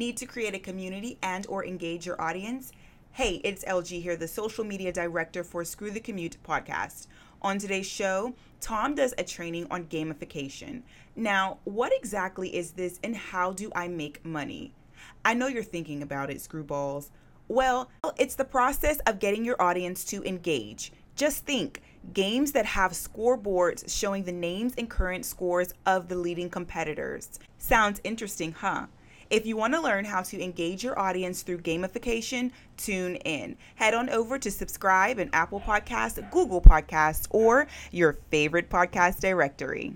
Need to create a community and or engage your audience? Hey, it's LG here, the social media director for Screw the Commute podcast. On today's show, Tom does a training on gamification. Now, what exactly is this and how do I make money? I know you're thinking about it, screwballs. Well, it's the process of getting your audience to engage. Just think games that have scoreboards showing the names and current scores of the leading competitors. Sounds interesting, huh? If you want to learn how to engage your audience through gamification, tune in. Head on over to subscribe in Apple Podcasts, Google Podcasts, or your favorite podcast directory.